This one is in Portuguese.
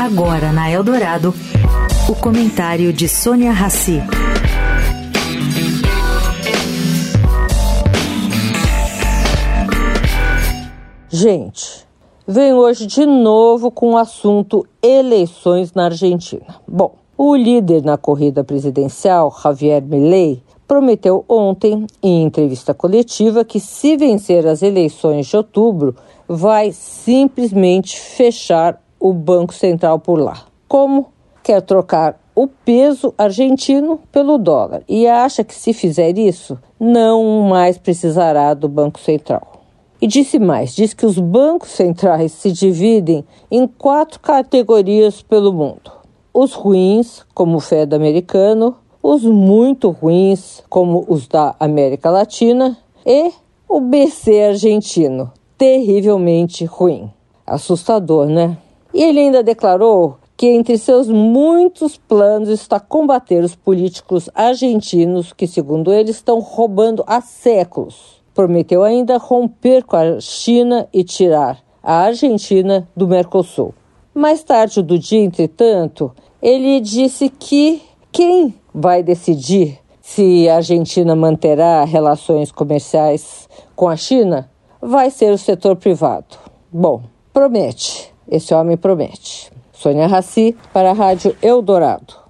Agora na Eldorado, o comentário de Sônia Rassi. Gente, venho hoje de novo com o assunto eleições na Argentina. Bom, o líder na corrida presidencial, Javier Milei, prometeu ontem, em entrevista coletiva, que se vencer as eleições de outubro, vai simplesmente fechar o Banco Central por lá. Como? Quer trocar o peso argentino pelo dólar e acha que se fizer isso, não mais precisará do Banco Central. E disse mais: diz que os bancos centrais se dividem em quatro categorias pelo mundo: os ruins, como o Fed americano, os muito ruins, como os da América Latina, e o BC argentino, terrivelmente ruim. Assustador, né? E ele ainda declarou que entre seus muitos planos está combater os políticos argentinos que, segundo ele, estão roubando há séculos. Prometeu ainda romper com a China e tirar a Argentina do Mercosul. Mais tarde do dia, entretanto, ele disse que quem vai decidir se a Argentina manterá relações comerciais com a China vai ser o setor privado. Bom, promete. Esse homem promete. Sônia Raci para a Rádio Eldorado.